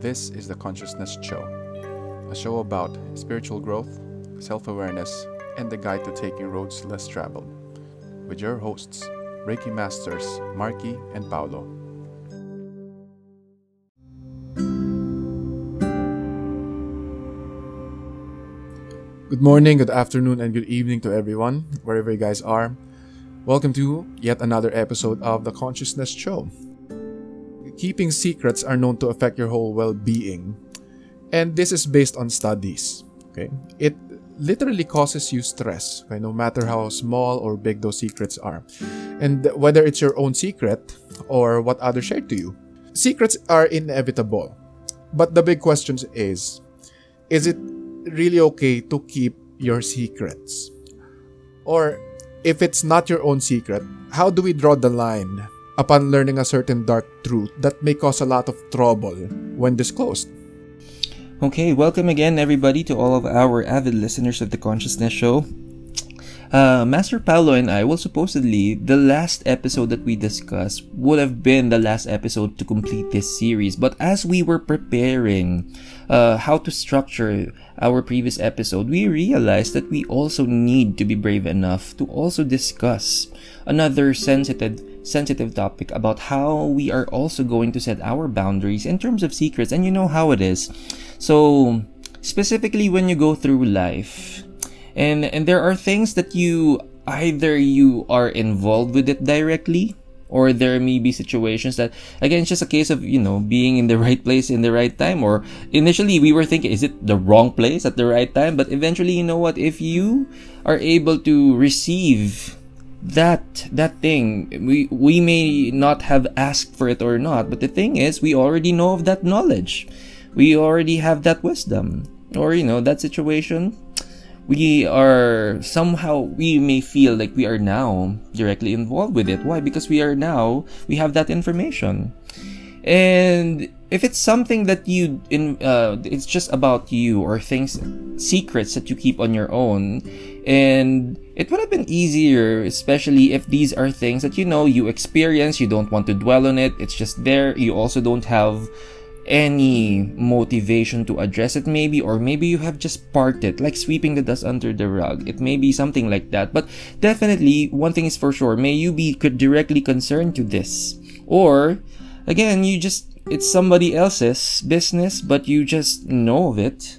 This is the Conscious Nest Show, a show about spiritual growth, self awareness, and the guide to taking roads less traveled, with your hosts, Reiki Masters Marky and Paolo. Good morning, good afternoon, and good evening to everyone, wherever you guys are. Welcome to yet another episode of the Conscious Nest Show. Keeping secrets are known to affect your whole well being, and this is based on studies. Okay, it literally causes you stress, okay, no matter how small or big those secrets are, and whether it's your own secret or what others share to you. Secrets are inevitable, but the big question is: Is it really okay to keep your secrets? Or if it's not your own secret, how do we draw the line upon learning a certain dark truth that may cause a lot of trouble when disclosed? Okay, welcome again, everybody, to all of our avid listeners of the Conscious Nest Show. Uh, Master Paolo and I, well, supposedly, the last episode that we discussed would have been the last episode to complete this series. But as we were preparing uh, how to structure our previous episode, we realized that we also need to be brave enough to also discuss another sensitive sensitive topic about how we are also going to set our boundaries in terms of secrets and you know how it is. So specifically when you go through life and and there are things that you either you are involved with it directly or there may be situations that again it's just a case of you know being in the right place in the right time or initially we were thinking is it the wrong place at the right time? But eventually you know what? If you are able to receive that that thing we we may not have asked for it or not but the thing is we already know of that knowledge. We already have that wisdom. Or you know that situation we are somehow we may feel like we are now directly involved with it. Why? Because we are now we have that information. And if it's something that you in uh, it's just about you or things secrets that you keep on your own and it would have been easier especially if these are things that you know you experience you don't want to dwell on it it's just there you also don't have any motivation to address it maybe or maybe you have just parked it like sweeping the dust under the rug it may be something like that but definitely one thing is for sure may you be directly concerned to this or again you just it's somebody else's business but you just know of it.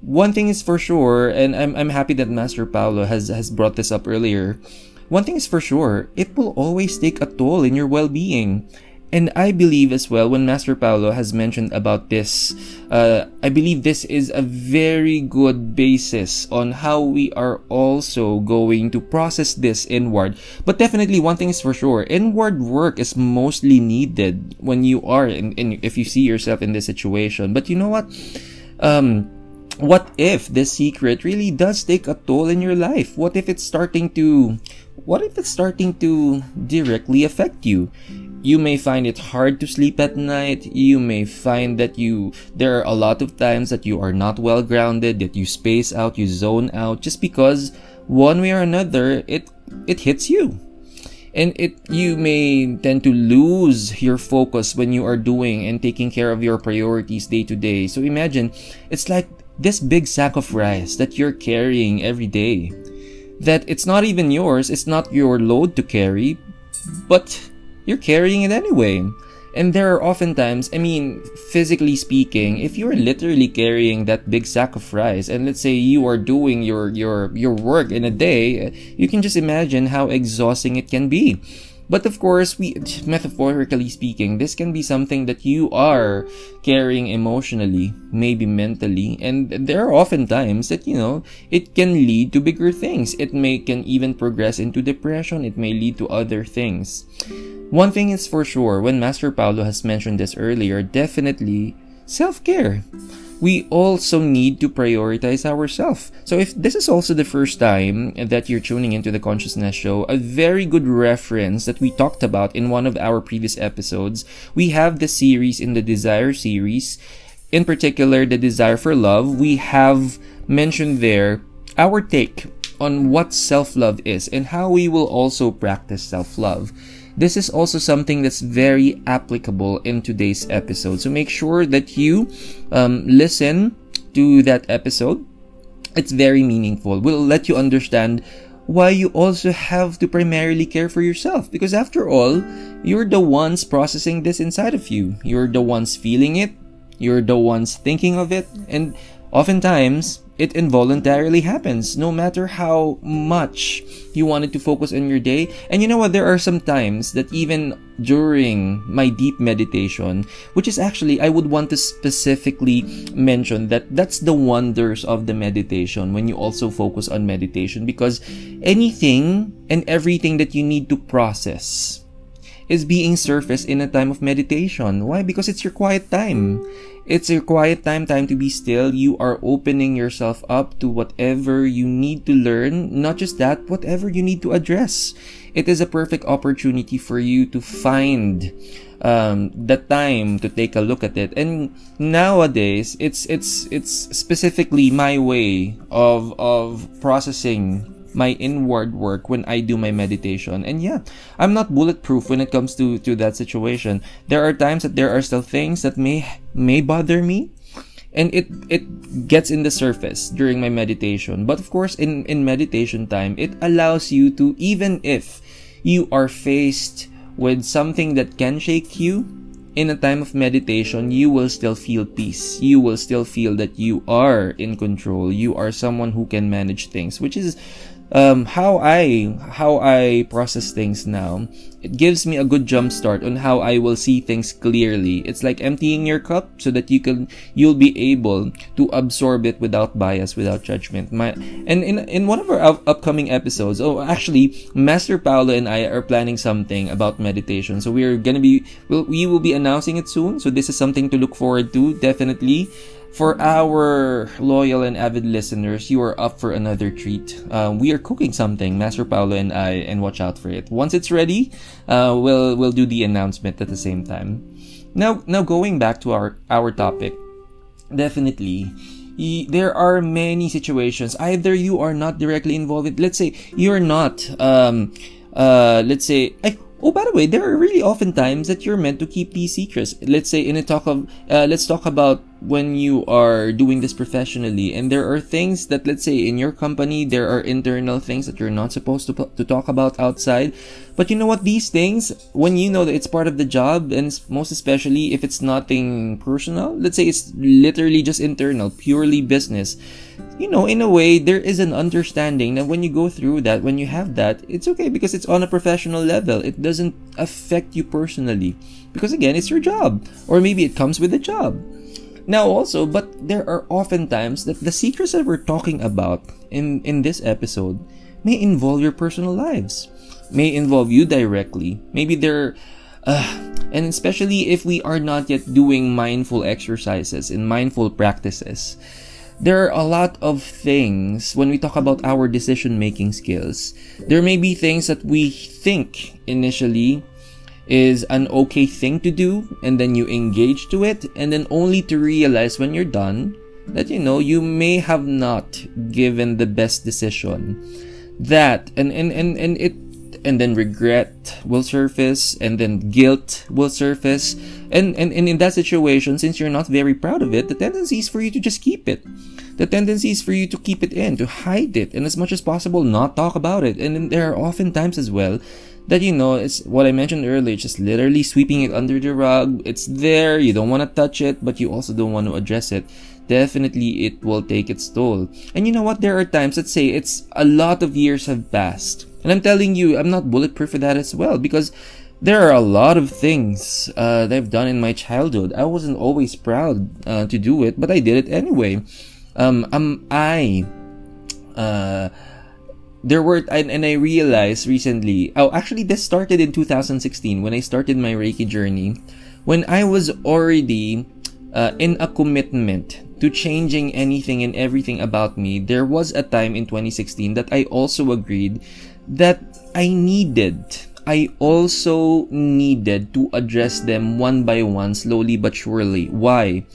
One thing is for sure and i'm, I'm happy that master paolo has has brought this up earlier. One thing is for sure it will always take a toll in your well-being and I believe as well when Master Paolo has mentioned about this, uh, I believe this is a very good basis on how we are also going to process this inward. But definitely one thing is for sure, inward work is mostly needed when you are in, in if you see yourself in this situation. But you know what? Um, what if this secret really does take a toll in your life? What if it's starting to what if it's starting to directly affect you? You may find it hard to sleep at night. You may find that you there are a lot of times that you are not well grounded, that you space out, you zone out just because one way or another it it hits you. And it you may tend to lose your focus when you are doing and taking care of your priorities day to day. So imagine it's like this big sack of rice that you're carrying every day. That it's not even yours, it's not your load to carry, but you're carrying it anyway. And there are oftentimes, I mean, physically speaking, if you're literally carrying that big sack of rice, and let's say you are doing your your your work in a day, you can just imagine how exhausting it can be. But of course, we metaphorically speaking, this can be something that you are carrying emotionally, maybe mentally, and there are often times that you know it can lead to bigger things. It may can even progress into depression. It may lead to other things. One thing is for sure, when Master Paulo has mentioned this earlier, definitely self-care we also need to prioritize ourselves. So if this is also the first time that you're tuning into the Conscious Nest Show, a very good reference that we talked about in one of our previous episodes, we have the series in the Desire series, in particular the Desire for Love. We have mentioned there our take on what self-love is and how we will also practice self-love. This is also something that's very applicable in today's episode. So make sure that you um, listen to that episode. It's very meaningful. We'll let you understand why you also have to primarily care for yourself. Because after all, you're the ones processing this inside of you. You're the ones feeling it. You're the ones thinking of it. And oftentimes, it involuntarily happens no matter how much you wanted to focus on your day. And you know what? There are some times that even during my deep meditation, which is actually, I would want to specifically mention that that's the wonders of the meditation when you also focus on meditation because anything and everything that you need to process is being surfaced in a time of meditation. Why? Because it's your quiet time. It's your quiet time, time to be still. You are opening yourself up to whatever you need to learn. Not just that, whatever you need to address. It is a perfect opportunity for you to find um, the time to take a look at it. And nowadays, it's it's it's specifically my way of of processing my inward work when I do my meditation. And yeah, I'm not bulletproof when it comes to to that situation. There are times that there are still things that may may bother me and it it gets in the surface during my meditation. But of course in in meditation time, it allows you to even if you are faced with something that can shake you, in a time of meditation, you will still feel peace. You will still feel that you are in control. You are someone who can manage things, which is um, how I how I process things now, it gives me a good jump start on how I will see things clearly. It's like emptying your cup so that you can you'll be able to absorb it without bias, without judgment. My and in in one of our up- upcoming episodes, oh actually, Master Paulo and I are planning something about meditation. So we're gonna be we'll, we will be announcing it soon. So this is something to look forward to definitely. For our loyal and avid listeners, you are up for another treat. Uh, we are cooking something, Master Paulo and I, and watch out for it. Once it's ready, uh, we'll we'll do the announcement at the same time. Now, now going back to our our topic, definitely there are many situations either you are not directly involved let's say you're not um uh let's say I, Oh, by the way, there are really often times that you're meant to keep these secrets. Let's say in a talk of, uh, let's talk about when you are doing this professionally, and there are things that, let's say, in your company, there are internal things that you're not supposed to to talk about outside. But you know what? These things, when you know that it's part of the job, and most especially if it's nothing personal, let's say it's literally just internal, purely business you know, in a way, there is an understanding that when you go through that, when you have that, it's okay because it's on a professional level. It doesn't affect you personally. Because again, it's your job. Or maybe it comes with the job. Now also, but there are often times that the secrets that we're talking about in, in this episode may involve your personal lives. May involve you directly. Maybe they're uh, and especially if we are not yet doing mindful exercises and mindful practices there are a lot of things when we talk about our decision making skills. There may be things that we think initially is an okay thing to do, and then you engage to it, and then only to realize when you're done that you know you may have not given the best decision. That and and and, and it and then regret will surface and then guilt will surface. And, and and in that situation since you're not very proud of it the tendency is for you to just keep it. The tendency is for you to keep it in to hide it and as much as possible not talk about it. And there are often times as well that you know it's what i mentioned earlier just literally sweeping it under the rug. It's there. You don't want to touch it but you also don't want to address it. Definitely it will take its toll. And you know what? There are times let's say it's a lot of years have passed. And I'm telling you, I'm not bulletproof for that as well because there are a lot of things uh, that I've done in my childhood. I wasn't always proud uh, to do it, but I did it anyway. Um, um I, uh, there were, and, and I realized recently, oh, actually, this started in 2016 when I started my Reiki journey. When I was already uh, in a commitment to changing anything and everything about me, there was a time in 2016 that I also agreed that I needed. I also needed to address them one by one, slowly but surely. Why?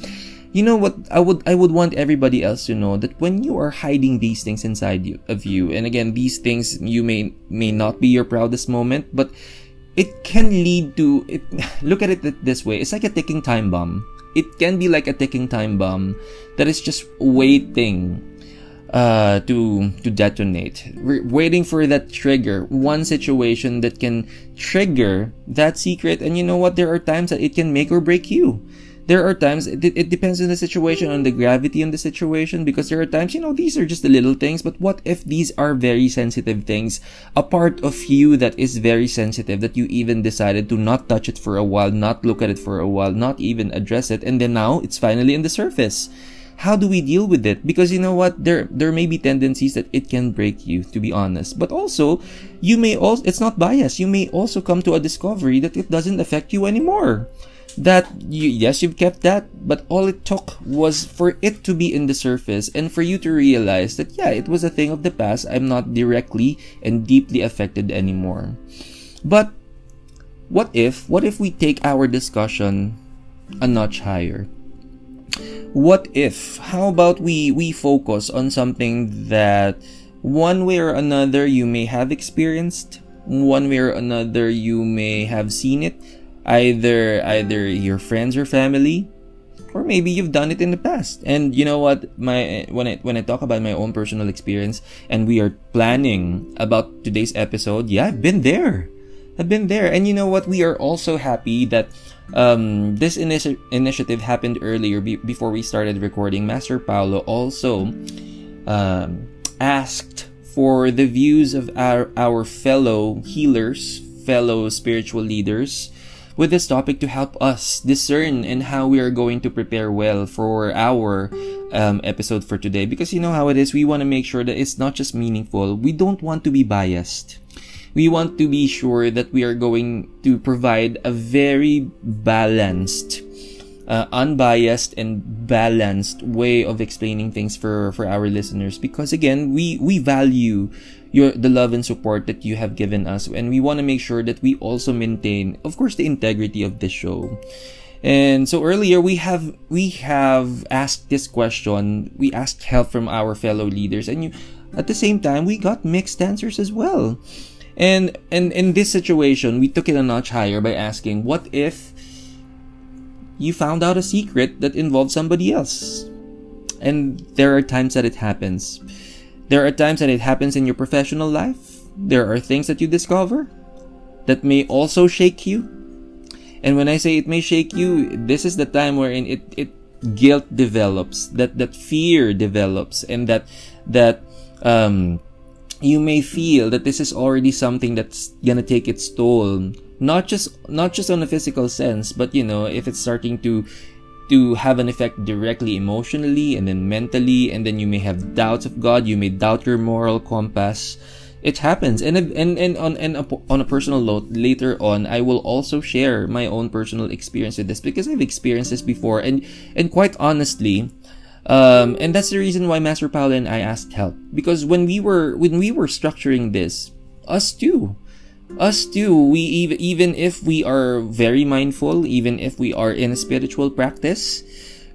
You know what? I would I would want everybody else to know that when you are hiding these things inside you, of you, and again, these things you may may not be your proudest moment, but it can lead to it, look at it this way. It's like a ticking time bomb. It can be like a ticking time bomb that is just waiting uh, to to detonate. We're waiting for that trigger. One situation that can trigger that secret. And you know what? There are times that it can make or break you there are times it, it depends on the situation on the gravity on the situation because there are times you know these are just the little things but what if these are very sensitive things? A part of you that is very sensitive that you even decided to not touch it for a while not look at it for a while not even address it and then now it's finally in the surface. How do we deal with it? Because you know what? There there may be tendencies that it can break you to be honest. But also you may also it's not bias. You may also come to a discovery that it doesn't affect you anymore that you, yes you've kept that but all it took was for it to be in the surface and for you to realize that yeah it was a thing of the past. I'm not directly and deeply affected anymore. But what if what if we take our discussion a notch higher? What if how about we we focus on something that one way or another you may have experienced one way or another you may have seen it either either your friends or family or maybe you've done it in the past. And you know what? My when i when i talk about my own personal experience and we are planning about today's episode yeah i've been there. I've been there. And you know what? We are also happy that um, this initi- initiative happened earlier be- before we started recording. Master paulo also um, asked for the views of our, our fellow healers fellow spiritual leaders with this topic to help us discern and how we are going to prepare well for our um, episode for today. Because you know how it is, we want to make sure that it's not just meaningful. We don't want to be biased. We want to be sure that we are going to provide a very balanced, uh, unbiased and balanced way of explaining things for for our listeners because again we we value your the love and support that you have given us. And we want to make sure that we also maintain of course the integrity of the show. And so earlier we have we have asked this question. We asked help from our fellow leaders. And you at the same time we got mixed answers as well. And and in this situation we took it a notch higher by asking what if you found out a secret that involved somebody else? And there are times that it happens there are times that it happens in your professional life. There are things that you discover that may also shake you. And when I say it may shake you, this is the time wherein it, it guilt develops, that, that fear develops, and that that um, you may feel that this is already something that's gonna take its toll. Not just not just on a physical sense, but you know, if it's starting to to have an effect directly emotionally and then mentally and then you may have doubts of god you may doubt your moral compass. It happens. And and and on and on a personal note later on i will also share my own personal experience with this because i've experienced this before and and quite honestly um, and that's the reason why master paulo and i asked help. Because when we were when we were structuring this us too us too we even even if we are very mindful even if we are in a spiritual practice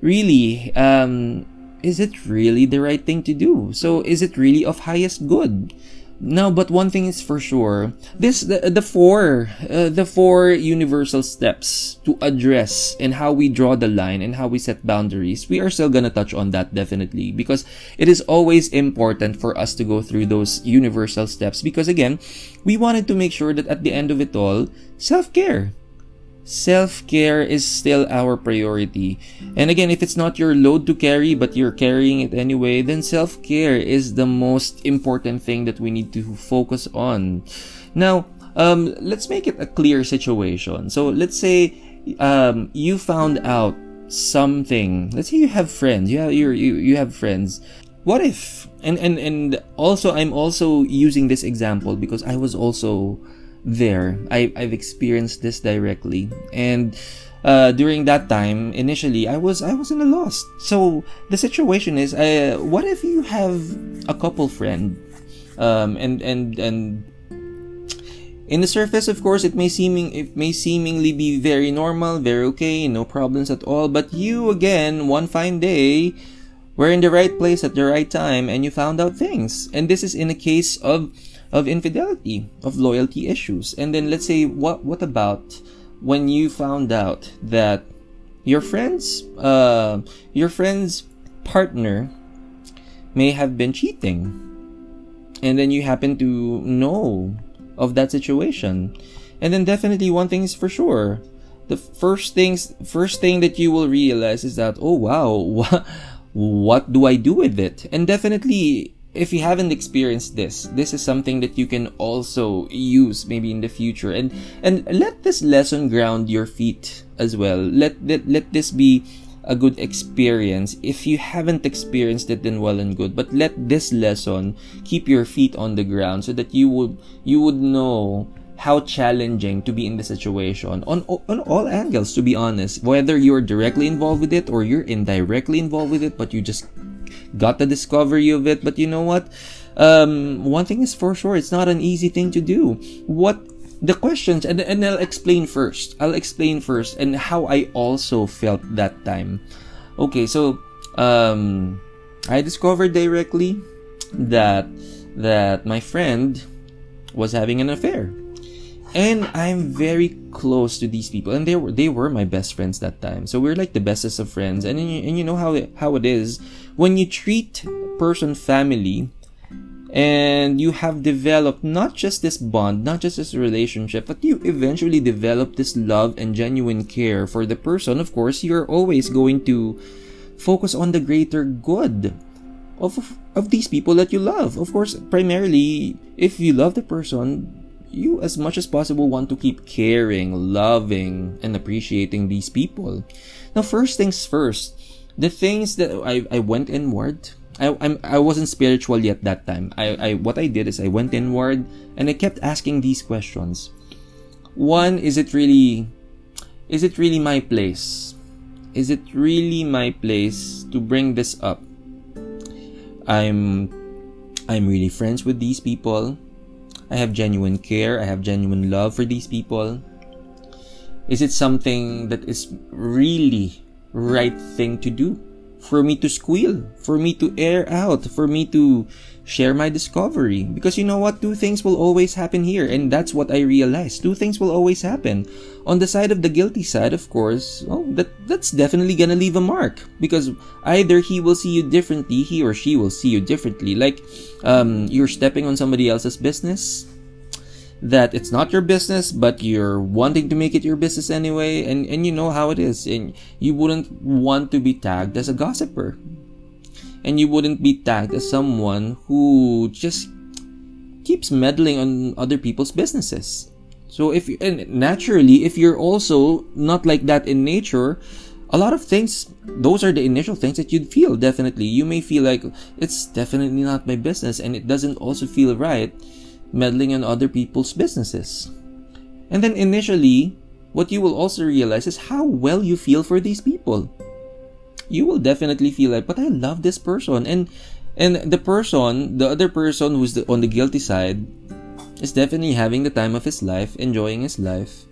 really um is it really the right thing to do? So is it really of highest good no, but one thing is for sure. This the, the four uh, the four universal steps to address and how we draw the line and how we set boundaries. We are still to touch on that definitely because it is always important for us to go through those universal steps because again, we wanted to make sure that at the end of it all, self-care self care is still our priority. And again, if it's not your load to carry, but you're carrying it anyway, then self care is the most important thing that we need to focus on. Now, um, let's make it a clear situation. So let's say um, you found out something. Let's say you have friends. You have you you have friends. What if? And and and also, I'm also using this example because I was also there. I, I've experienced this directly. And uh, during that time, initially, I was I was in a loss. So the situation is, uh, what if you have a couple friend, um, and and and in the surface, of course, it may seeming it may seemingly be very normal, very okay, no problems at all. But you again, one fine day, were in the right place at the right time, and you found out things. And this is in a case of of infidelity, of loyalty issues. And then let's say what what about when you found out that your friend's uh, your friend's partner may have been cheating? And then you happen to know of that situation. And then definitely one thing is for sure. The first things first thing that you will realize is that oh wow what, what do i do with it? And definitely if you haven't experienced this this is something that you can also use maybe in the future. And and let this lesson ground your feet as well. Let let, let this be a good experience. If you haven't experienced it then well and good. But let this lesson keep your feet on the ground so that you would you would know how challenging to be in the situation. On on all angles to be honest. Whether you're directly involved with it or you're indirectly involved with it but you just got the discovery of it. But you know what? Um, one thing is for sure, it's not an easy thing to do. What the questions, and, and I'll explain first. I'll explain first and how I also felt that time. Okay, so um, I discovered directly that that my friend was having an affair and I'm very close to these people, and they were they were my best friends that time. So we're like the bestest of friends, and you, and you know how it, how it is when you treat person family, and you have developed not just this bond, not just this relationship, but you eventually develop this love and genuine care for the person. Of course, you're always going to focus on the greater good of of these people that you love. Of course, primarily if you love the person you as much as possible want to keep caring, loving, and appreciating these people. Now, first things first, the things that I, I went inward, I, I'm, I wasn't spiritual yet that time. I, I, what I did is I went inward and I kept asking these questions. One, is it really, is it really my place? Is it really my place to bring this up? I'm, I'm really friends with these people. I have genuine care, I have genuine love for these people? Is it something that is really right thing to do? For me to squeal, for me to air out, for me to share my discovery. Because you know what? Two things will always happen here. And that's what I realized. Two things will always happen. On the side of the guilty side, of course, well, that, that's definitely gonna leave a mark. Because either he will see you differently, he or she will see you differently. Like, um, you're stepping on somebody else's business that it's not your business but you're wanting to make it your business anyway and and you know how it is and you wouldn't want to be tagged as a gossiper and you wouldn't be tagged as someone who just keeps meddling on other people's businesses. So if and naturally, if you're also not like that in nature, a lot of things, those are the initial things that you'd feel. Definitely, you may feel like it's definitely not my business, and it doesn't also feel right meddling on other people's businesses. And then initially, what you will also realize is how well you feel for these people you will definitely feel like, but I love this person. And and the person, the other person who's the, on the guilty side, is definitely having the time of his life, enjoying his life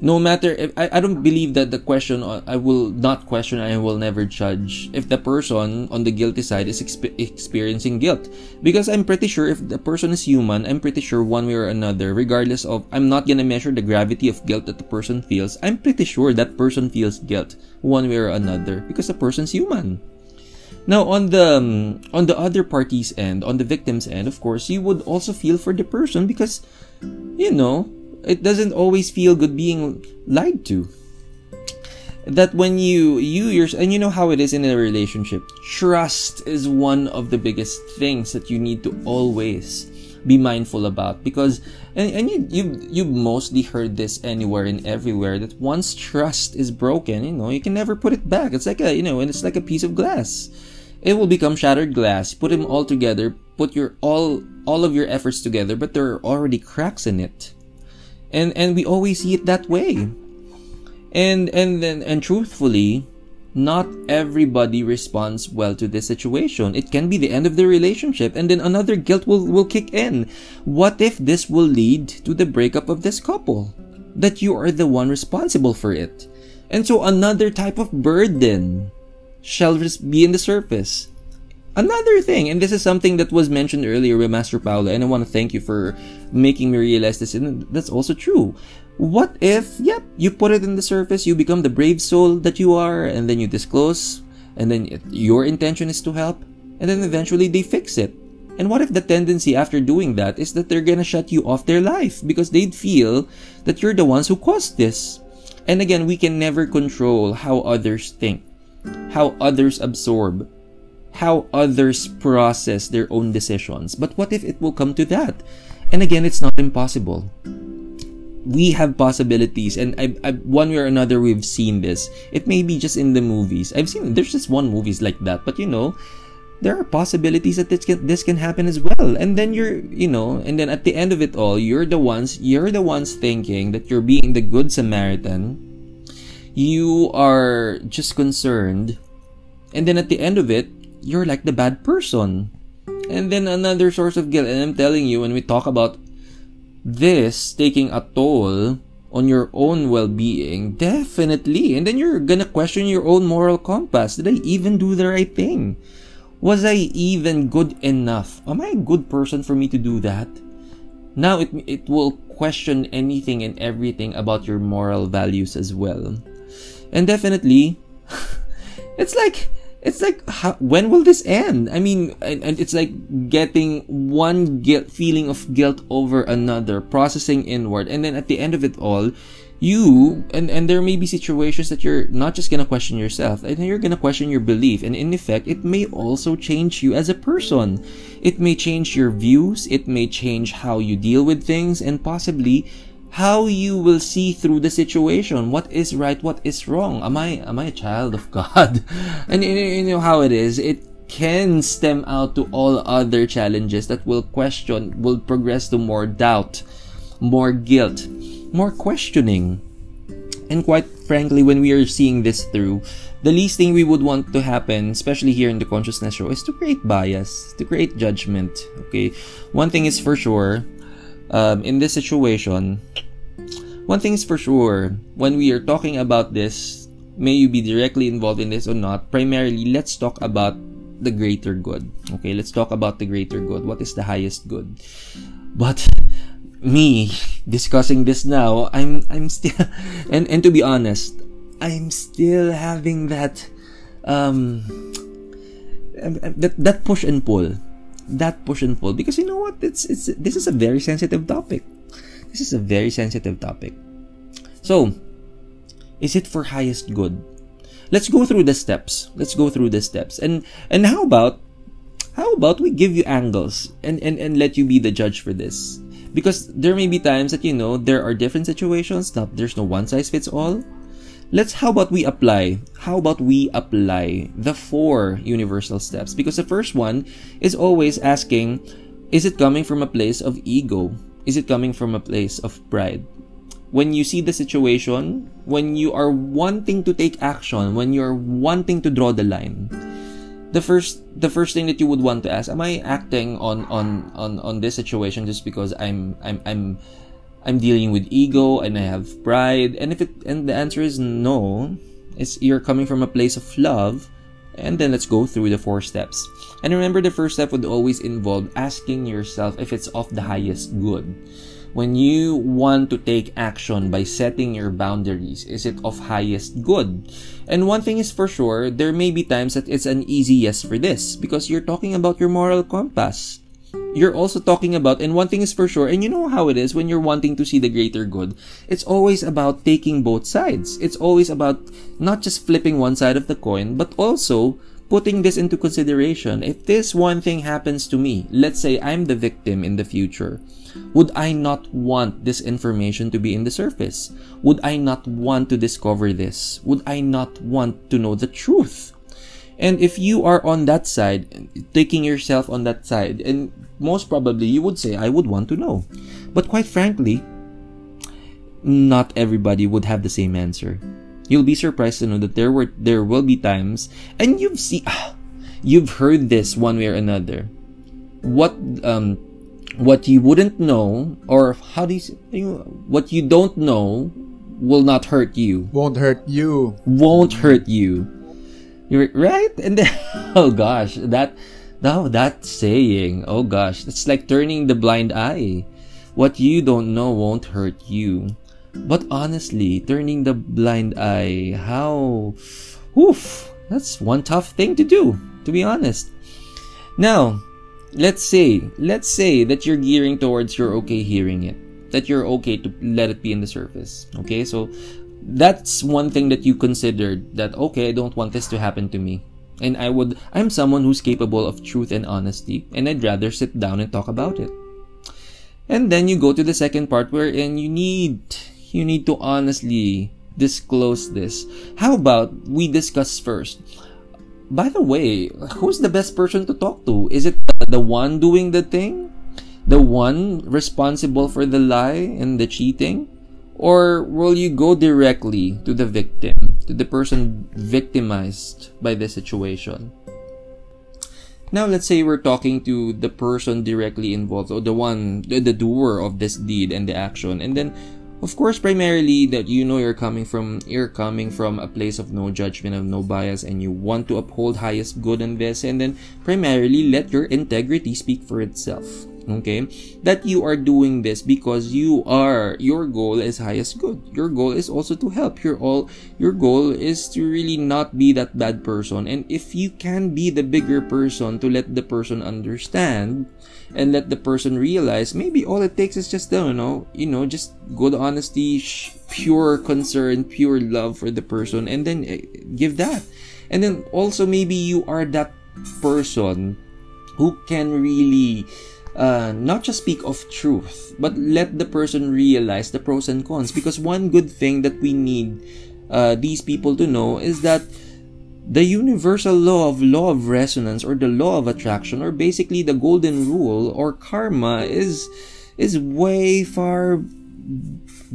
no matter if I, I don't believe that the question uh, I will not question I will never judge if the person on the guilty side is exp- experiencing guilt. Because I'm pretty sure if the person is human I'm pretty sure one way or another regardless of I'm not gonna measure the gravity of guilt that the person feels I'm pretty sure that person feels guilt one way or another because the person's human. Now on the um, on the other party's end on the victim's end of course you would also feel for the person because you know it doesn't always feel good being lied to. That when you you yourself and you know how it is in a relationship trust is one of the biggest things that you need to always be mindful about because and, and you you you mostly heard this anywhere and everywhere that once trust is broken you know you can never put it back. It's like a you know and it's like a piece of glass. It will become shattered glass. Put them all together. Put your all all of your efforts together but there are already cracks in it and and we always see it that way. And and then and truthfully not everybody responds well to this situation. It can be the end of the relationship and then another guilt will will kick in. What if this will lead to the breakup of this couple? That you are the one responsible for it. And so another type of burden shall be in the surface Another thing, and this is something that was mentioned earlier with Master Paolo, and I want to thank you for making me realize this, and that's also true. What if, yep, you put it in the surface, you become the brave soul that you are, and then you disclose, and then your intention is to help, and then eventually they fix it. And what if the tendency after doing that is that they're gonna shut you off their life because they'd feel that you're the ones who caused this? And again, we can never control how others think, how others absorb, how others process their own decisions. But what if it will come to that? And again, it's not impossible. We have possibilities, and I, I, one way or another, we've seen this. It may be just in the movies. I've seen there's just one movies like that, but you know, there are possibilities that this can this can happen as well. And then you're, you know, and then at the end of it all, you're the ones you're the ones thinking that you're being the good Samaritan. You are just concerned, and then at the end of it, you're like the bad person. And then another source of guilt, and I'm telling you, when we talk about this taking a toll on your own well-being, definitely. And then you're gonna question your own moral compass. Did I even do the right thing? Was I even good enough? Am I a good person for me to do that? Now it, it will question anything and everything about your moral values as well. And definitely, it's like it's like how, when will this end? I mean and, and, it's like getting one guilt feeling of guilt over another processing inward. And then at the end of it all you and and there may be situations that you're not just gonna question yourself and you're gonna question your belief. And in effect it may also change you as a person. It may change your views. It may change how you deal with things. And possibly how you will see through the situation. What is right what is wrong? Am i am i a child of god? And you know how it is. It can stem out to all other challenges that will question will progress to more doubt more guilt more questioning. And quite frankly when we are seeing this through the least thing we would want to happen especially here in the conscious nest show is to create bias to create judgment okay? One thing is for sure um, in this situation, one thing is for sure, when we are talking about this, may you be directly involved in this or not, primarily, let's talk about the greater good. Okay, let's talk about the greater good. What is the highest good? But me discussing this now, I'm I'm still and and to be honest, I'm still having that um that that push and pull that push and pull. Because you know what? It's it's this is a very sensitive topic. This is a very sensitive topic. So is it for highest good? Let's go through the steps. Let's go through the steps. And and how about how about we give you angles and and, and let you be the judge for this? Because there may be times that you know there are different situations not there's no one size fits all let's how about we apply how about we apply the four universal steps? Because the first one is always asking is it coming from a place of ego? Is it coming from a place of pride? When you see the situation when you are wanting to take action when you're wanting to draw the line the first the first thing that you would want to ask am i acting on on on on this situation just because i'm i'm i'm I'm dealing with ego and I have pride. And if it and the answer is no, it's you're coming from a place of love, and then let's go through the four steps. And remember the first step would always involve asking yourself if it's of the highest good. When you want to take action by setting your boundaries, is it of highest good? And one thing is for sure, there may be times that it's an easy yes for this because you're talking about your moral compass you're also talking about, and one thing is for sure, and you know how it is when you're wanting to see the greater good, it's always about taking both sides. It's always about not just flipping one side of the coin, but also putting this into consideration. If this one thing happens to me, let's say I'm the victim in the future, would I not want this information to be in the surface? Would I not want to discover this? Would I not want to know the truth? And if you are on that side, taking yourself on that side, and most probably you would say, I would want to know. But quite frankly, not everybody would have the same answer. You'll be surprised to know that there were there will be times, and you've seen, you've heard this one way or another. What um, what you wouldn't know, or how do you, say, what you don't know, will not hurt you. Won't hurt you. Won't hurt you you're right, and then oh gosh, that Now that saying, oh gosh, it's like turning the blind eye. What you don't know won't hurt you. But honestly, turning the blind eye, how. Oof, that's one tough thing to do, to be honest. Now, let's say, let's say that you're gearing towards you're okay hearing it. That you're okay to let it be in the surface. Okay, so that's one thing that you considered that, okay, I don't want this to happen to me. And I would, I'm someone who's capable of truth and honesty, and I'd rather sit down and talk about it. And then you go to the second part wherein you need you need to honestly disclose this. How about we discuss first? By the way, who's the best person to talk to? Is it the one doing the thing? The one responsible for the lie and the cheating? Or will you go directly to the victim, to the person victimized by the situation? Now, let's say we're talking to the person directly involved, or the one, the, the doer of this deed and the action, and then of course, primarily that you know you're coming from you're coming from a place of no judgment, of no bias, and you want to uphold highest good in this, and then primarily let your integrity speak for itself okay? That you are doing this because you are your goal is highest good. Your goal is also to help. Your all your goal is to really not be that bad person. And if you can be the bigger person to let the person understand and let the person realize maybe all it takes is just you know you know just good honesty pure concern pure love for the person and then eh, give that. And then also maybe you are that person who can really uh, not just speak of truth, but let the person realize the pros and cons. Because one good thing that we need uh, these people to know is that the universal law of law of resonance or the law of attraction or basically the golden rule or karma is is way far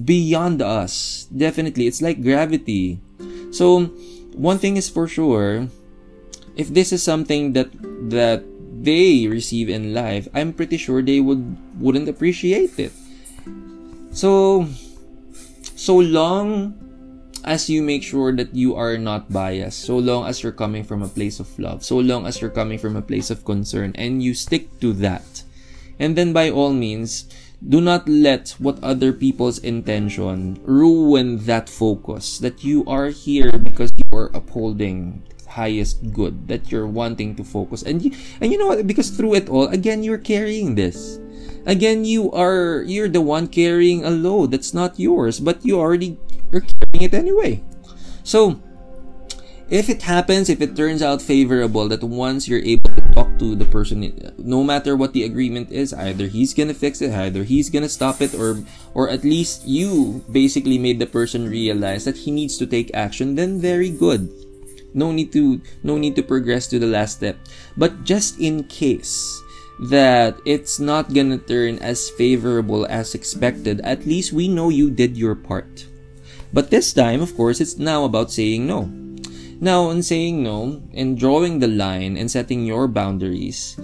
beyond us. Definitely. It's like gravity. So one thing is for sure if this is something that that they receive in life, I'm pretty sure they would wouldn't appreciate it. So so long as you make sure that you are not biased, so long as you're coming from a place of love, so long as you're coming from a place of concern and you stick to that. And then by all means, do not let what other people's intention ruin that focus that you are here because you are upholding highest good that you're wanting to focus. And you, and you know what? Because through it all again you're carrying this. Again you are you're the one carrying a load that's not yours but you already are carrying it anyway. So if it happens if it turns out favorable that once you're able to talk to the person no matter what the agreement is either he's gonna fix it either he's gonna stop it or or at least you basically made the person realize that he needs to take action then very good no need to no need to progress to the last step. But just in case that it's not gonna turn as favorable as expected at least we know you did your part. But this time of course it's now about saying no. Now in saying no and drawing the line and setting your boundaries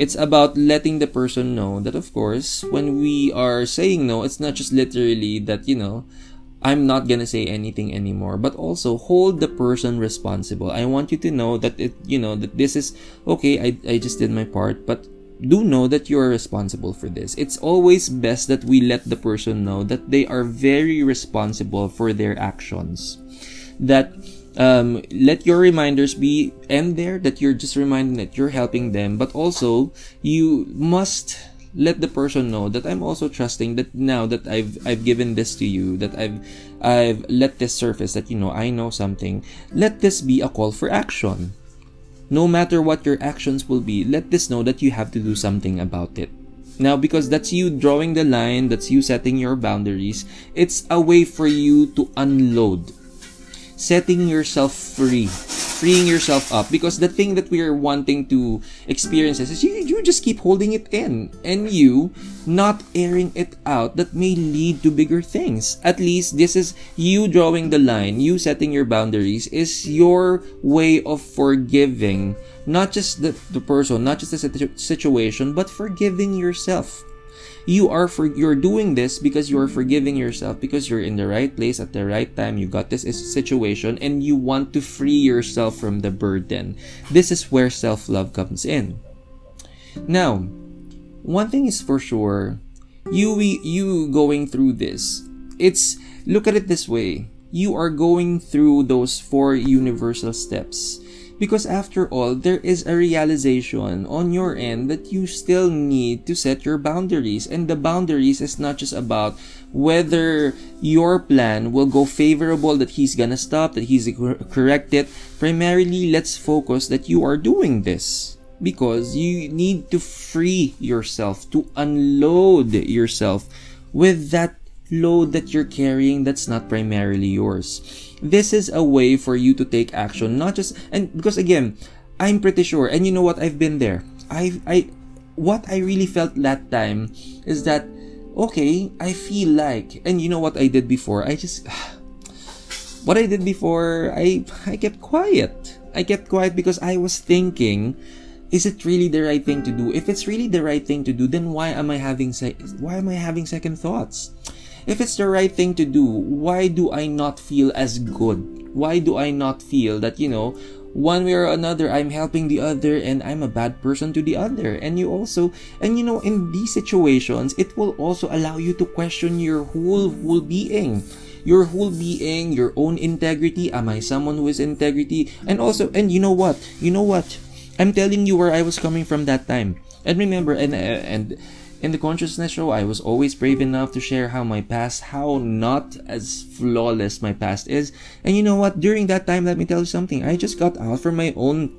it's about letting the person know that of course when we are saying no it's not just literally that you know I'm not gonna say anything anymore, but also hold the person responsible. I want you to know that it, you know, that this is okay. I, I just did my part, but do know that you are responsible for this. It's always best that we let the person know that they are very responsible for their actions. That um, let your reminders be end there that you're just reminding that you're helping them, but also you must let the person know that I'm also trusting that now that I've I've given this to you, that I've I've let this surface that you know I know something. Let this be a call for action. No matter what your actions will be, let this know that you have to do something about it. Now, because that's you drawing the line, that's you setting your boundaries, it's a way for you to unload setting yourself free freeing yourself up because the thing that we are wanting to experience is you, you just keep holding it in and you not airing it out that may lead to bigger things. At least this is you drawing the line you setting your boundaries is your way of forgiving not just the, the person not just the situation but forgiving yourself you are for you're doing this because you are forgiving yourself because you're in the right place at the right time you got this situation and you want to free yourself from the burden this is where self-love comes in Now, one thing is for sure, you you going through this. It's look at it this way. You are going through those four universal steps because after all, there is a realization on your end that you still need to set your boundaries. And the boundaries is not just about whether your plan will go favorable, that he's gonna stop, that he's correct it. Primarily, let's focus that you are doing this because you need to free yourself, to unload yourself with that load that you're carrying that's not primarily yours. This is a way for you to take action not just and because again i'm pretty sure and you know what i've been there. I i what i really felt that time is that okay i feel like and you know what i did before? I just what i did before i i kept quiet. I kept quiet because i was thinking is it really the right thing to do? If it's really the right thing to do then why am i having se- why am i having second thoughts if it's the right thing to do, why do I not feel as good? Why do I not feel that, you know, one way or another I'm helping the other and I'm a bad person to the other? And you also, and you know, in these situations, it will also allow you to question your whole, whole being your whole being, your own integrity. Am I someone who is integrity? And also, and you know what? You know what? I'm telling you where I was coming from that time. And remember, and and in the conscious nest show, I was always brave enough to share how my past, how not as flawless my past is. And you know what? During that time, let me tell you something. I just got out from my own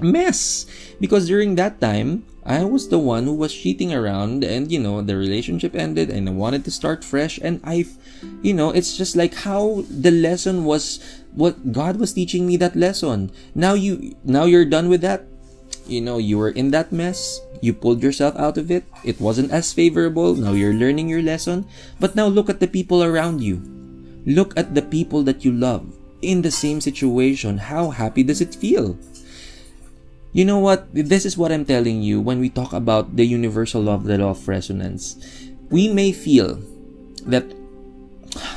mess. Because during that time, I was the one who was cheating around and, you know, the relationship ended and I wanted to start fresh. And I, you know, it's just like how the lesson was what God was teaching me that lesson. Now you, now you're done with that. You know, you were in that mess you pulled yourself out of it. It wasn't as favorable. Now you're learning your lesson. But now look at the people around you. Look at the people that you love in the same situation. How happy does it feel? You know what? This is what I'm telling you when we talk about the universal law of the law of resonance. We may feel that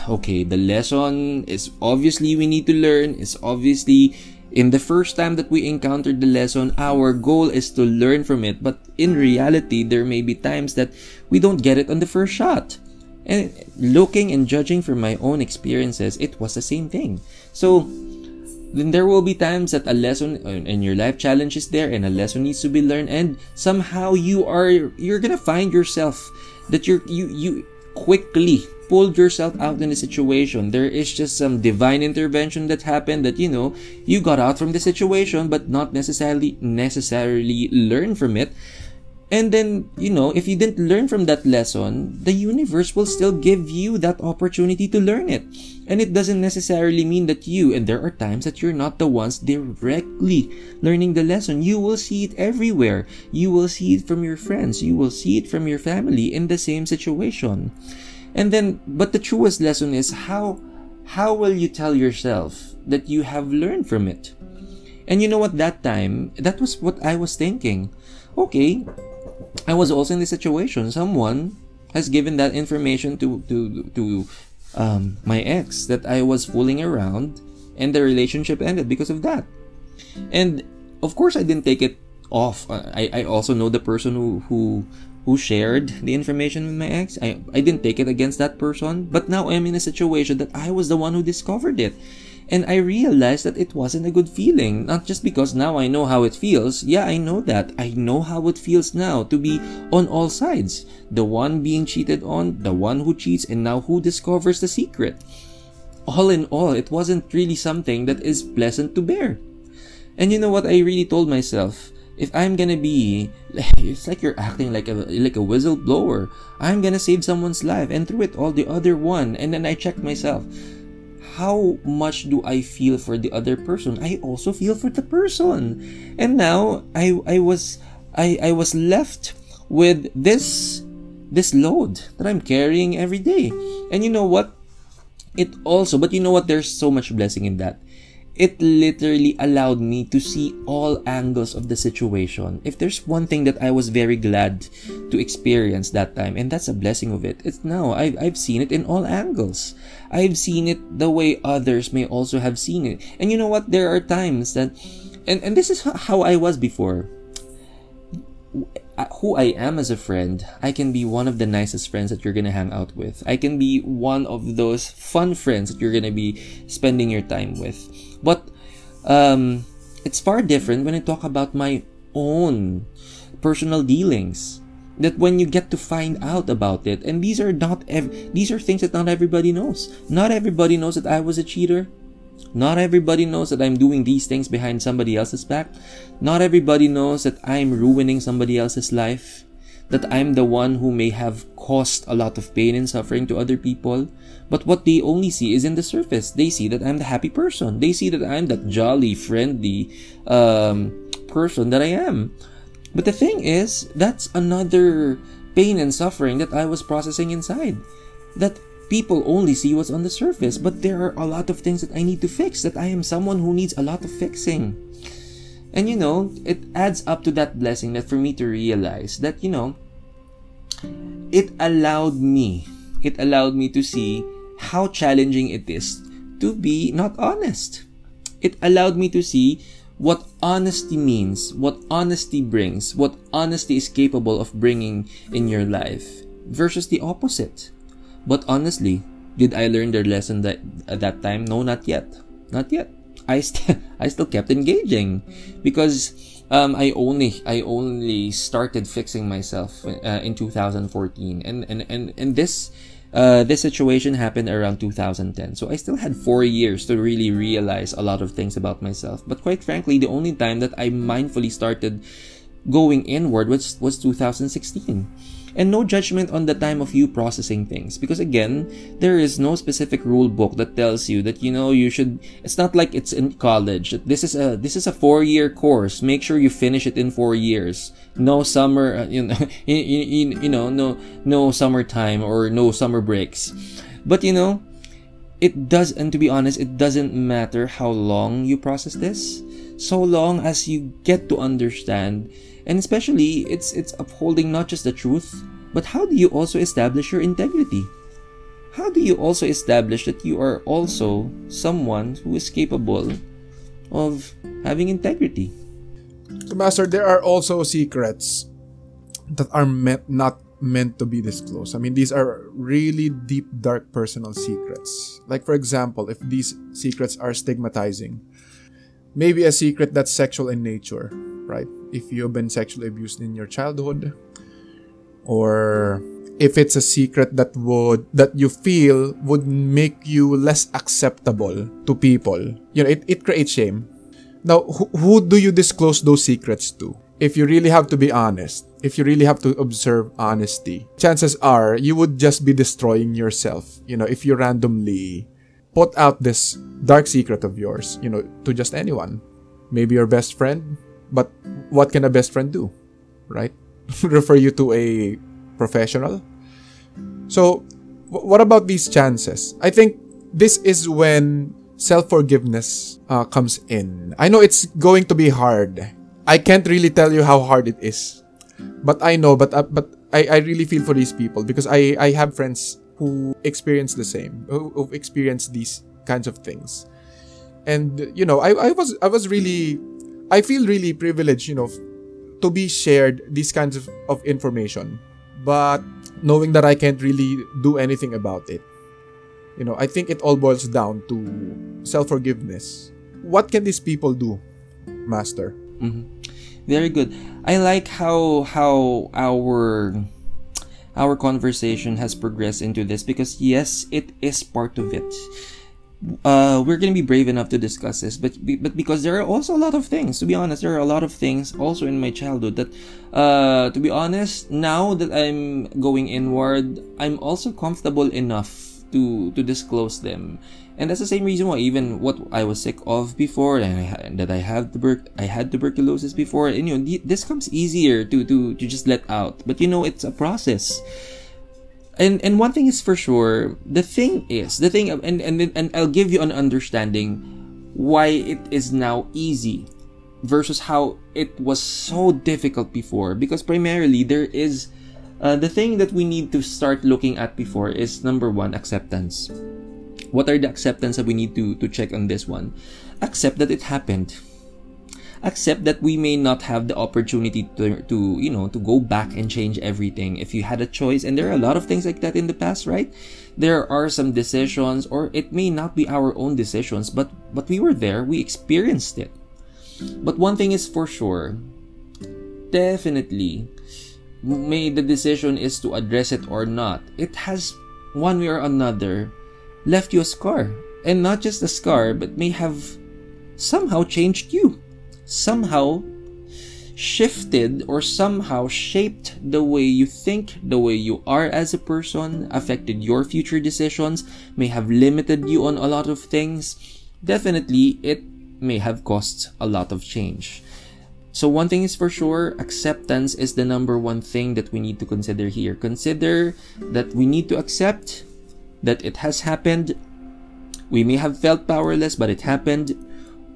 okay, the lesson is obviously we need to learn, is obviously in the first time that we encountered the lesson, our goal is to learn from it. But in reality, there may be times that we don't get it on the first shot. And looking and judging from my own experiences, it was the same thing. So, then there will be times that a lesson in your life challenge is there and a lesson needs to be learned and somehow you are you're gonna find yourself that you're you you quickly pulled yourself out in a situation. There is just some divine intervention that happened that, you know, you got out from the situation, but not necessarily, necessarily learn from it. And then, you know, if you didn't learn from that lesson, the universe will still give you that opportunity to learn it. And it doesn't necessarily mean that you, and there are times that you're not the ones directly learning the lesson. You will see it everywhere. You will see it from your friends. You will see it from your family in the same situation. And then, but the truest lesson is how, how will you tell yourself that you have learned from it? And you know what, that time, that was what I was thinking. Okay, I was also in this situation. Someone has given that information to, to, to um, my ex that I was fooling around and the relationship ended because of that. And of course, I didn't take it off. I, I also know the person who, who who shared the information with my ex. I, I didn't take it against that person, but now I'm in a situation that I was the one who discovered it. And I realized that it wasn't a good feeling. Not just because now I know how it feels. Yeah, I know that. I know how it feels now to be on all sides. The one being cheated on, the one who cheats, and now who discovers the secret. All in all, it wasn't really something that is pleasant to bear. And you know what I really told myself? If I'm gonna be it's like you're acting like a like a whistleblower. I'm gonna save someone's life and through it all the other one and then I check myself. How much do I feel for the other person? I also feel for the person. And now I I was I, I was left with this this load that I'm carrying every day. And you know what? It also but you know what there's so much blessing in that it literally allowed me to see all angles of the situation. If there's one thing that I was very glad to experience that time, and that's a blessing of it, it's now I've, I've seen it in all angles. I've seen it the way others may also have seen it. And you know what? There are times that, and, and this is how I was before. Who I am as a friend, I can be one of the nicest friends that you're gonna hang out with. I can be one of those fun friends that you're gonna be spending your time with. But um, it's far different when I talk about my own personal dealings. That when you get to find out about it, and these are not ev- these are things that not everybody knows. Not everybody knows that I was a cheater. Not everybody knows that I'm doing these things behind somebody else's back. Not everybody knows that I'm ruining somebody else's life. That I'm the one who may have caused a lot of pain and suffering to other people. But what they only see is in the surface. They see that I'm the happy person. They see that I'm that jolly, friendly um, person that I am. But the thing is, that's another pain and suffering that I was processing inside. That people only see what's on the surface, but there are a lot of things that I need to fix, that I am someone who needs a lot of fixing. And you know, it adds up to that blessing that for me to realize that, you know, it allowed me, it allowed me to see how challenging it is to be not honest. It allowed me to see what honesty means, what honesty brings, what honesty is capable of bringing in your life versus the opposite. But honestly, did I learn the lesson that at that time? No, not yet. Not yet. I still I still kept engaging because um, I only I only started fixing myself uh, in 2014 and and and and this uh, this situation happened around 2010 so I still had four years to really realize a lot of things about myself but quite frankly the only time that I mindfully started going inward was was 2016 and no judgment on the time of you processing things. Because again there is no specific rule book that tells you that you know you should it's not like it's in college. This is a this is a four year course. Make sure you finish it in four years. No summer uh, you know you, you, you know no no summertime or no summer breaks. But you know it does and to be honest it doesn't matter how long you process this. So long as you get to understand and especially, it's it's upholding not just the truth, but how do you also establish your integrity? How do you also establish that you are also someone who is capable of having integrity? So, Master, there are also secrets that are meant not meant to be disclosed. I mean, these are really deep, dark personal secrets. Like, for example, if these secrets are stigmatizing, maybe a secret that's sexual in nature, right? If you've been sexually abused in your childhood, or if it's a secret that would that you feel would make you less acceptable to people, you know, it, it creates shame. Now, who, who do you disclose those secrets to? If you really have to be honest, if you really have to observe honesty, chances are you would just be destroying yourself. You know, if you randomly put out this dark secret of yours, you know, to just anyone. Maybe your best friend, but what can a best friend do? Right? Refer you to a professional. So, w- what about these chances? I think this is when self forgiveness uh, comes in. I know it's going to be hard. I can't really tell you how hard it is, but I know. But uh, but I, I really feel for these people because I I have friends who experience the same, who, who've experienced these kinds of things, and you know I I was I was really I feel really privileged, you know, to be shared these kinds of, of information. But knowing that I can't really do anything about it. You know, I think it all boils down to self forgiveness. What can these people do, Master? Mm-hmm. Very good. I like how how our our conversation has progressed into this because yes, it is part of it uh, we're gonna be brave enough to discuss this, but but because there are also a lot of things. To be honest, there are a lot of things also in my childhood that, uh, to be honest, now that I'm going inward, I'm also comfortable enough to to disclose them, and that's the same reason why even what I was sick of before, and I, that I have tuber- I had tuberculosis before, and you know this comes easier to to to just let out. But you know it's a process and and one thing is for sure the thing is the thing and and and I'll give you an understanding why it is now easy versus how it was so difficult before. Because primarily there is uh, the thing that we need to start looking at before is number one acceptance. What are the acceptance that we need to to check on this one? Accept that it happened accept that we may not have the opportunity to, to you know to go back and change everything. If you had a choice and there are a lot of things like that in the past right? There are some decisions or it may not be our own decisions but but we were there. We experienced it. But one thing is for sure. Definitely may the decision is to address it or not it has one way or another left you a scar. And not just a scar but may have somehow changed you somehow shifted or somehow shaped the way you think, the way you are as a person, affected your future decisions, may have limited you on a lot of things, definitely it may have caused a lot of change. So, one thing is for sure acceptance is the number one thing that we need to consider here. Consider that we need to accept that it has happened. We may have felt powerless, but it happened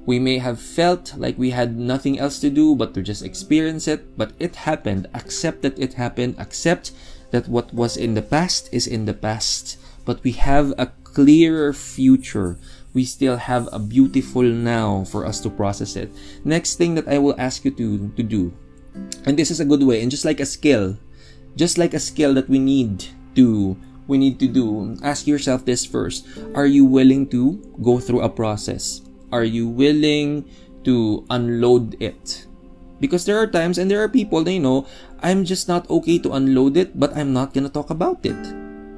we may have felt like we had nothing else to do but to just experience it, but it happened. Accept that it happened. Accept that what was in the past is in the past. But we have a clearer future. We still have a beautiful now for us to process it. Next thing that I will ask you to, to do, and this is a good way, and just like a skill, just like a skill that we need to we need to do, ask yourself this first. Are you willing to go through a process? Are you willing to unload it? Because there are times and there are people they know I'm just not okay to unload it, but I'm not gonna talk about it.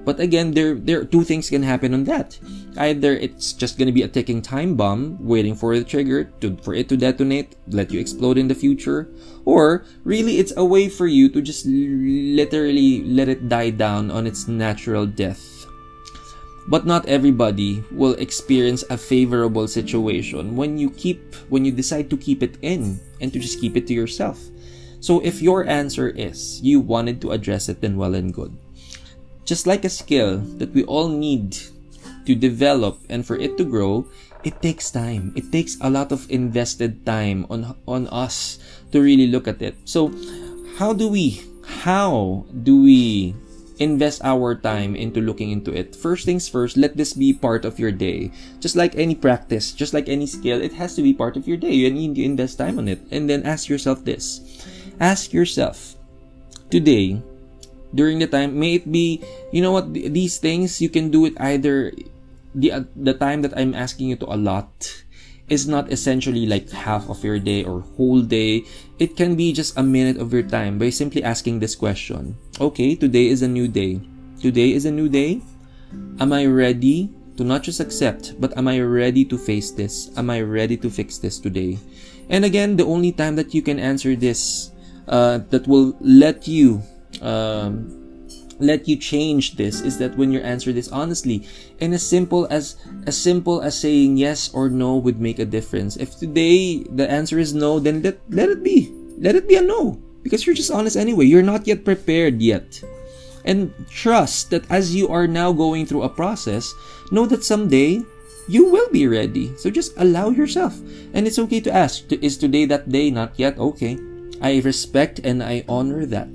But again, there there two things can happen on that. Either it's just gonna be a ticking time bomb waiting for the trigger to for it to detonate, let you explode in the future, or really it's a way for you to just literally let it die down on its natural death but not everybody will experience a favorable situation when you keep when you decide to keep it in and to just keep it to yourself. So if your answer is you wanted to address it then well and good. Just like a skill that we all need to develop and for it to grow, it takes time. It takes a lot of invested time on on us to really look at it. So how do we how do we invest our time into looking into it. First things first, let this be part of your day. Just like any practice, just like any skill, it has to be part of your day. You need to invest time on it. And then ask yourself this. Ask yourself, today, during the time, may it be, you know what, these things, you can do it either the, uh, the time that I'm asking you to allot is not essentially like half of your day or whole day. It can be just a minute of your time by simply asking this question. Okay, today is a new day. Today is a new day. Am I ready to not just accept, but am I ready to face this? Am I ready to fix this today? And again, the only time that you can answer this uh, that will let you um, let you change this is that when you answer this honestly and as simple as as simple as saying yes or no would make a difference. If today the answer is no then let let it be. Let it be a no. Because you're just honest anyway. You're not yet prepared yet. And trust that as you are now going through a process know that someday you will be ready. So just allow yourself. And it's okay to ask is today that day? Not yet? Okay. I respect and i honor that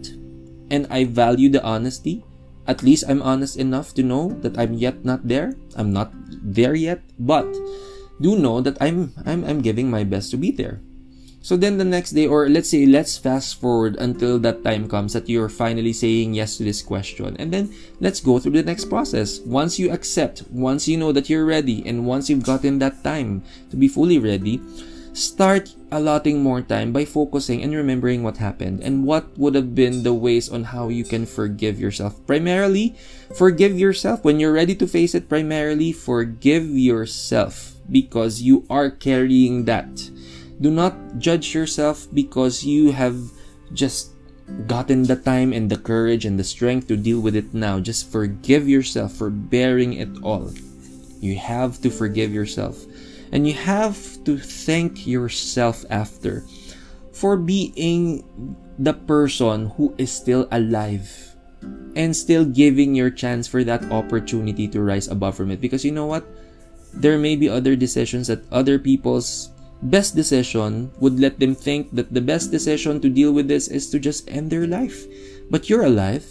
and I value the honesty. At least I'm honest enough to know that I'm yet not there. I'm not there yet, but do know that I'm I'm I'm giving my best to be there. So then the next day, or let's say, let's fast forward until that time comes that you're finally saying yes to this question. And then let's go through the next process. Once you accept, once you know that you're ready, and once you've gotten that time to be fully ready, start allotting more time by focusing and remembering what happened and what would have been the ways on how you can forgive yourself. Primarily, forgive yourself. When you're ready to face it, primarily forgive yourself because you are carrying that. Do not judge yourself because you have just gotten the time and the courage and the strength to deal with it now. Just forgive yourself for bearing it all. You have to forgive yourself. And you have to thank yourself after for being the person who is still alive and still giving your chance for that opportunity to rise above from it. Because you know what? There may be other decisions that other people's best decision would let them think that the best decision to deal with this is to just end their life. But you're alive.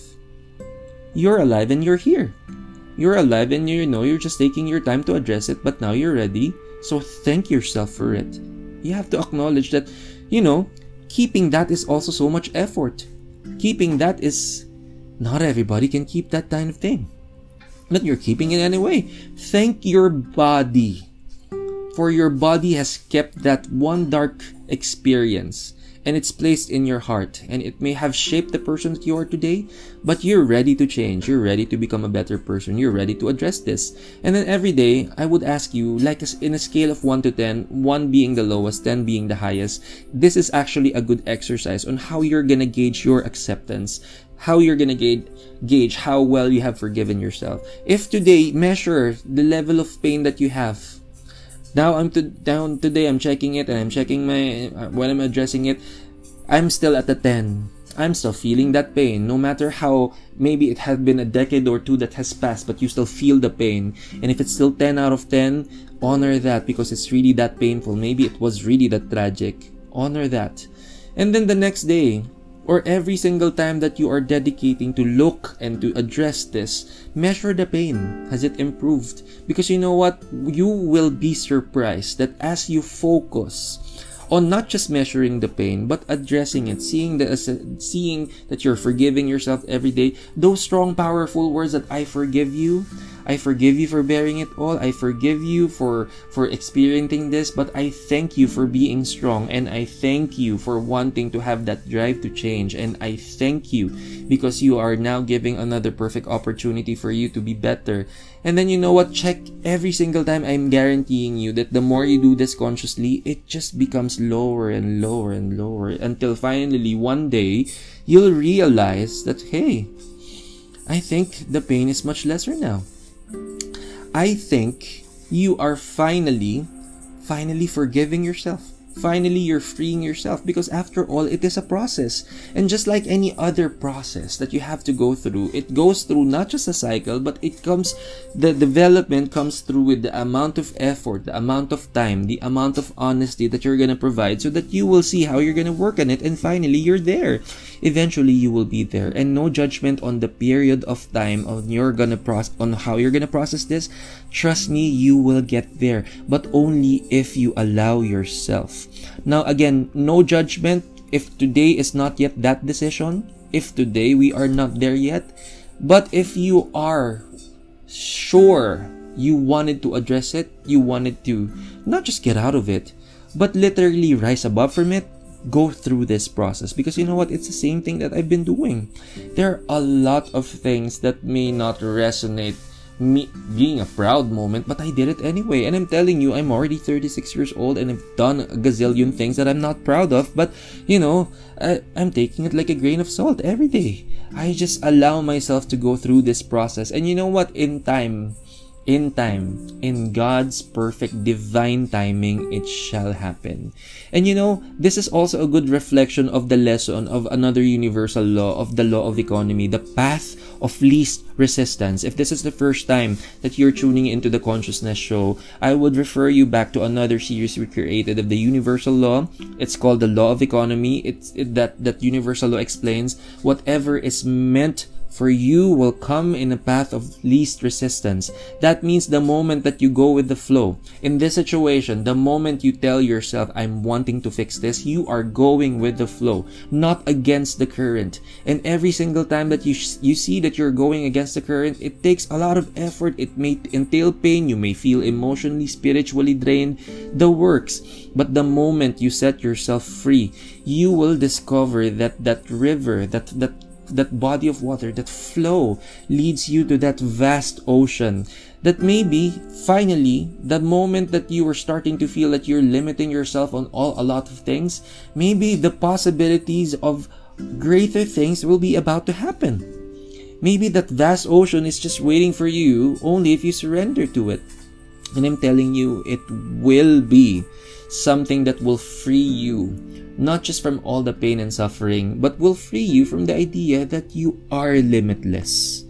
You're alive and you're here. You're alive and you know you're just taking your time to address it, but now you're ready so thank yourself for it. You have to acknowledge that, you know, keeping that is also so much effort. Keeping that is not everybody can keep that kind of thing. But you're keeping it anyway. Thank your body. For your body has kept that one dark experience and it's placed in your heart. And it may have shaped the person that you are today but you're ready to change. You're ready to become a better person. You're ready to address this. And then every day i would ask you like in a scale of 1 to 10 1 being the lowest 10 being the highest this is actually a good exercise on how you're gonna gauge your acceptance how you're gonna gauge, gauge how well you have forgiven yourself. If today measure the level of pain that you have now I'm to, down today. I'm checking it and I'm checking my uh, when I'm addressing it. I'm still at the 10. I'm still feeling that pain, no matter how maybe it has been a decade or two that has passed, but you still feel the pain. And if it's still 10 out of 10, honor that because it's really that painful. Maybe it was really that tragic. Honor that. And then the next day, or every single time that you are dedicating to look and to address this, measure the pain. Has it improved? Because you know what? You will be surprised that as you focus on not just measuring the pain but addressing it seeing the seeing that you're forgiving yourself every day those strong powerful words that i forgive you I forgive you for bearing it all. I forgive you for for experiencing this, but I thank you for being strong and I thank you for wanting to have that drive to change and I thank you because you are now giving another perfect opportunity for you to be better. And then you know what? Check every single time. I'm guaranteeing you that the more you do this consciously, it just becomes lower and lower and lower until finally one day you'll realize that hey, I think the pain is much lesser now. I think you are finally, finally forgiving yourself. Finally, you're freeing yourself because after all, it is a process. And just like any other process that you have to go through, it goes through not just a cycle, but it comes, the development comes through with the amount of effort, the amount of time, the amount of honesty that you're going to provide so that you will see how you're going to work on it. And finally, you're there. Eventually, you will be there. And no judgment on the period of time on you're to process, on how you're to process this. Trust me, you will get there, but only if you allow yourself. Now, again, no judgment if today is not yet that decision, if today we are not there yet. But if you are sure you wanted to address it, you wanted to not just get out of it, but literally rise above from it, go through this process because you know what it's the same thing that I've been doing. There are a lot of things that may not resonate me being a proud moment, but I did it anyway. And I'm telling you, I'm already 36 years old and I've done a gazillion things that I'm not proud of, but you know, I, I'm taking it like a grain of salt every day. I just allow myself to go through this process. And you know what? In time, in time, in God's perfect divine timing, it shall happen. And you know, this is also a good reflection of the lesson of another universal law of the law of economy, the path of least resistance. If this is the first time that you're tuning into the Conscious Nest Show, I would refer you back to another series we created of the universal law. It's called the law of economy. It's it, that that universal law explains whatever is meant for you will come in a path of least resistance. That means the moment that you go with the flow. In this situation, the moment you tell yourself, I'm wanting to fix this, you are going with the flow, not against the current. And every single time that you, you see that you're going against the current, it takes a lot of effort. It may entail pain. You may feel emotionally, spiritually drained. The works. But the moment you set yourself free, you will discover that that river, that, that that body of water, that flow leads you to that vast ocean. That maybe finally, the moment that you are starting to feel that you're limiting yourself on all a lot of things, maybe the possibilities of greater things will be about to happen. Maybe that vast ocean is just waiting for you only if you surrender to it. And I'm telling you, it will be something that will free you not just from all the pain and suffering, but will free you from the idea that you are limitless.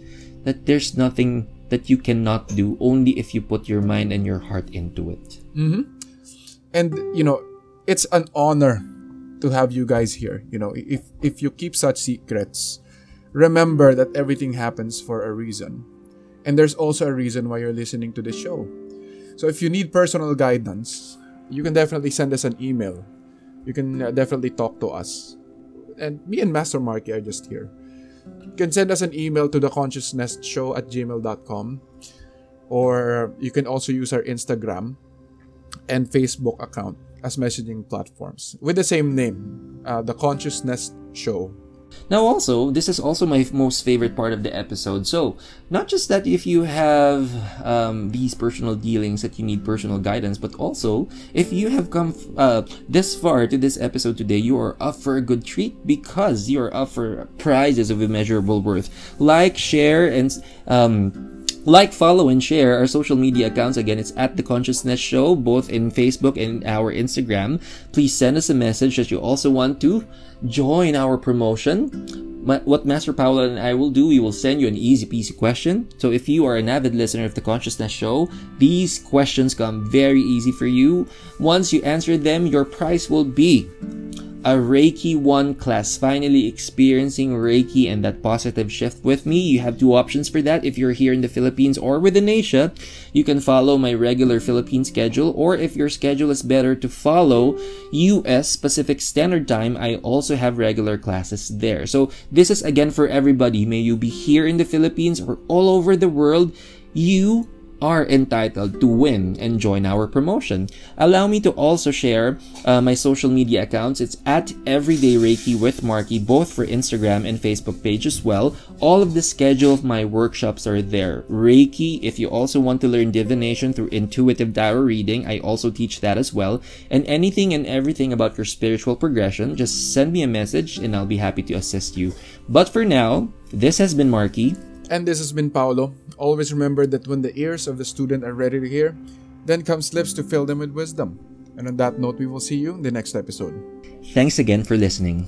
That there's nothing that you cannot do only if you put your mind and your heart into it. Mm-hmm. And, you know, it's an honor to have you guys here. You know, if, if you keep such secrets, remember that everything happens for a reason. And there's also a reason why you're listening to the show. So if you need personal guidance, you can definitely send us an email. You can uh, definitely talk to us. And me and Master Marky are just here. You can send us an email to theconsciousnestshow at gmail.com or you can also use our Instagram and Facebook account as messaging platforms with the same name, uh, The Conscious Nest Show. Now, also, this is also my most favorite part of the episode. So, not just that if you have um, these personal dealings that you need personal guidance, but also if you have come uh, this far to this episode today, you are up for a good treat because you are up for prizes of immeasurable worth. Like, share, and um, like, follow, and share our social media accounts. Again, it's at The Conscious Nest Show, both in Facebook and our Instagram. Please send us a message that you also want to join our promotion. What Master Paolo and I will do, we will send you an easy peasy question. So if you are an avid listener of The Conscious Nest Show, these questions come very easy for you. Once you answer them, your prize will be a Reiki 1 class, finally experiencing Reiki and that positive shift with me. You have two options for that. If you're here in the Philippines or within Asia, you can follow my regular Philippine schedule, or if your schedule is better to follow US Pacific Standard Time, I also have regular classes there. So this is again for everybody. May you be here in the Philippines or all over the world. You are entitled to win and join our promotion. Allow me to also share uh, my social media accounts. It's at Everyday Reiki with Marky, both for Instagram and Facebook page as well. All of the schedule of my workshops are there. Reiki, if you also want to learn divination through intuitive tarot reading, I also teach that as well. And anything and everything about your spiritual progression, just send me a message and I'll be happy to assist you. But for now, this has been Marky. And this has been Paolo. Always remember that when the ears of the student are ready to hear, then comes lips to fill them with wisdom. And on that note, we will see you in the next episode. Thanks again for listening.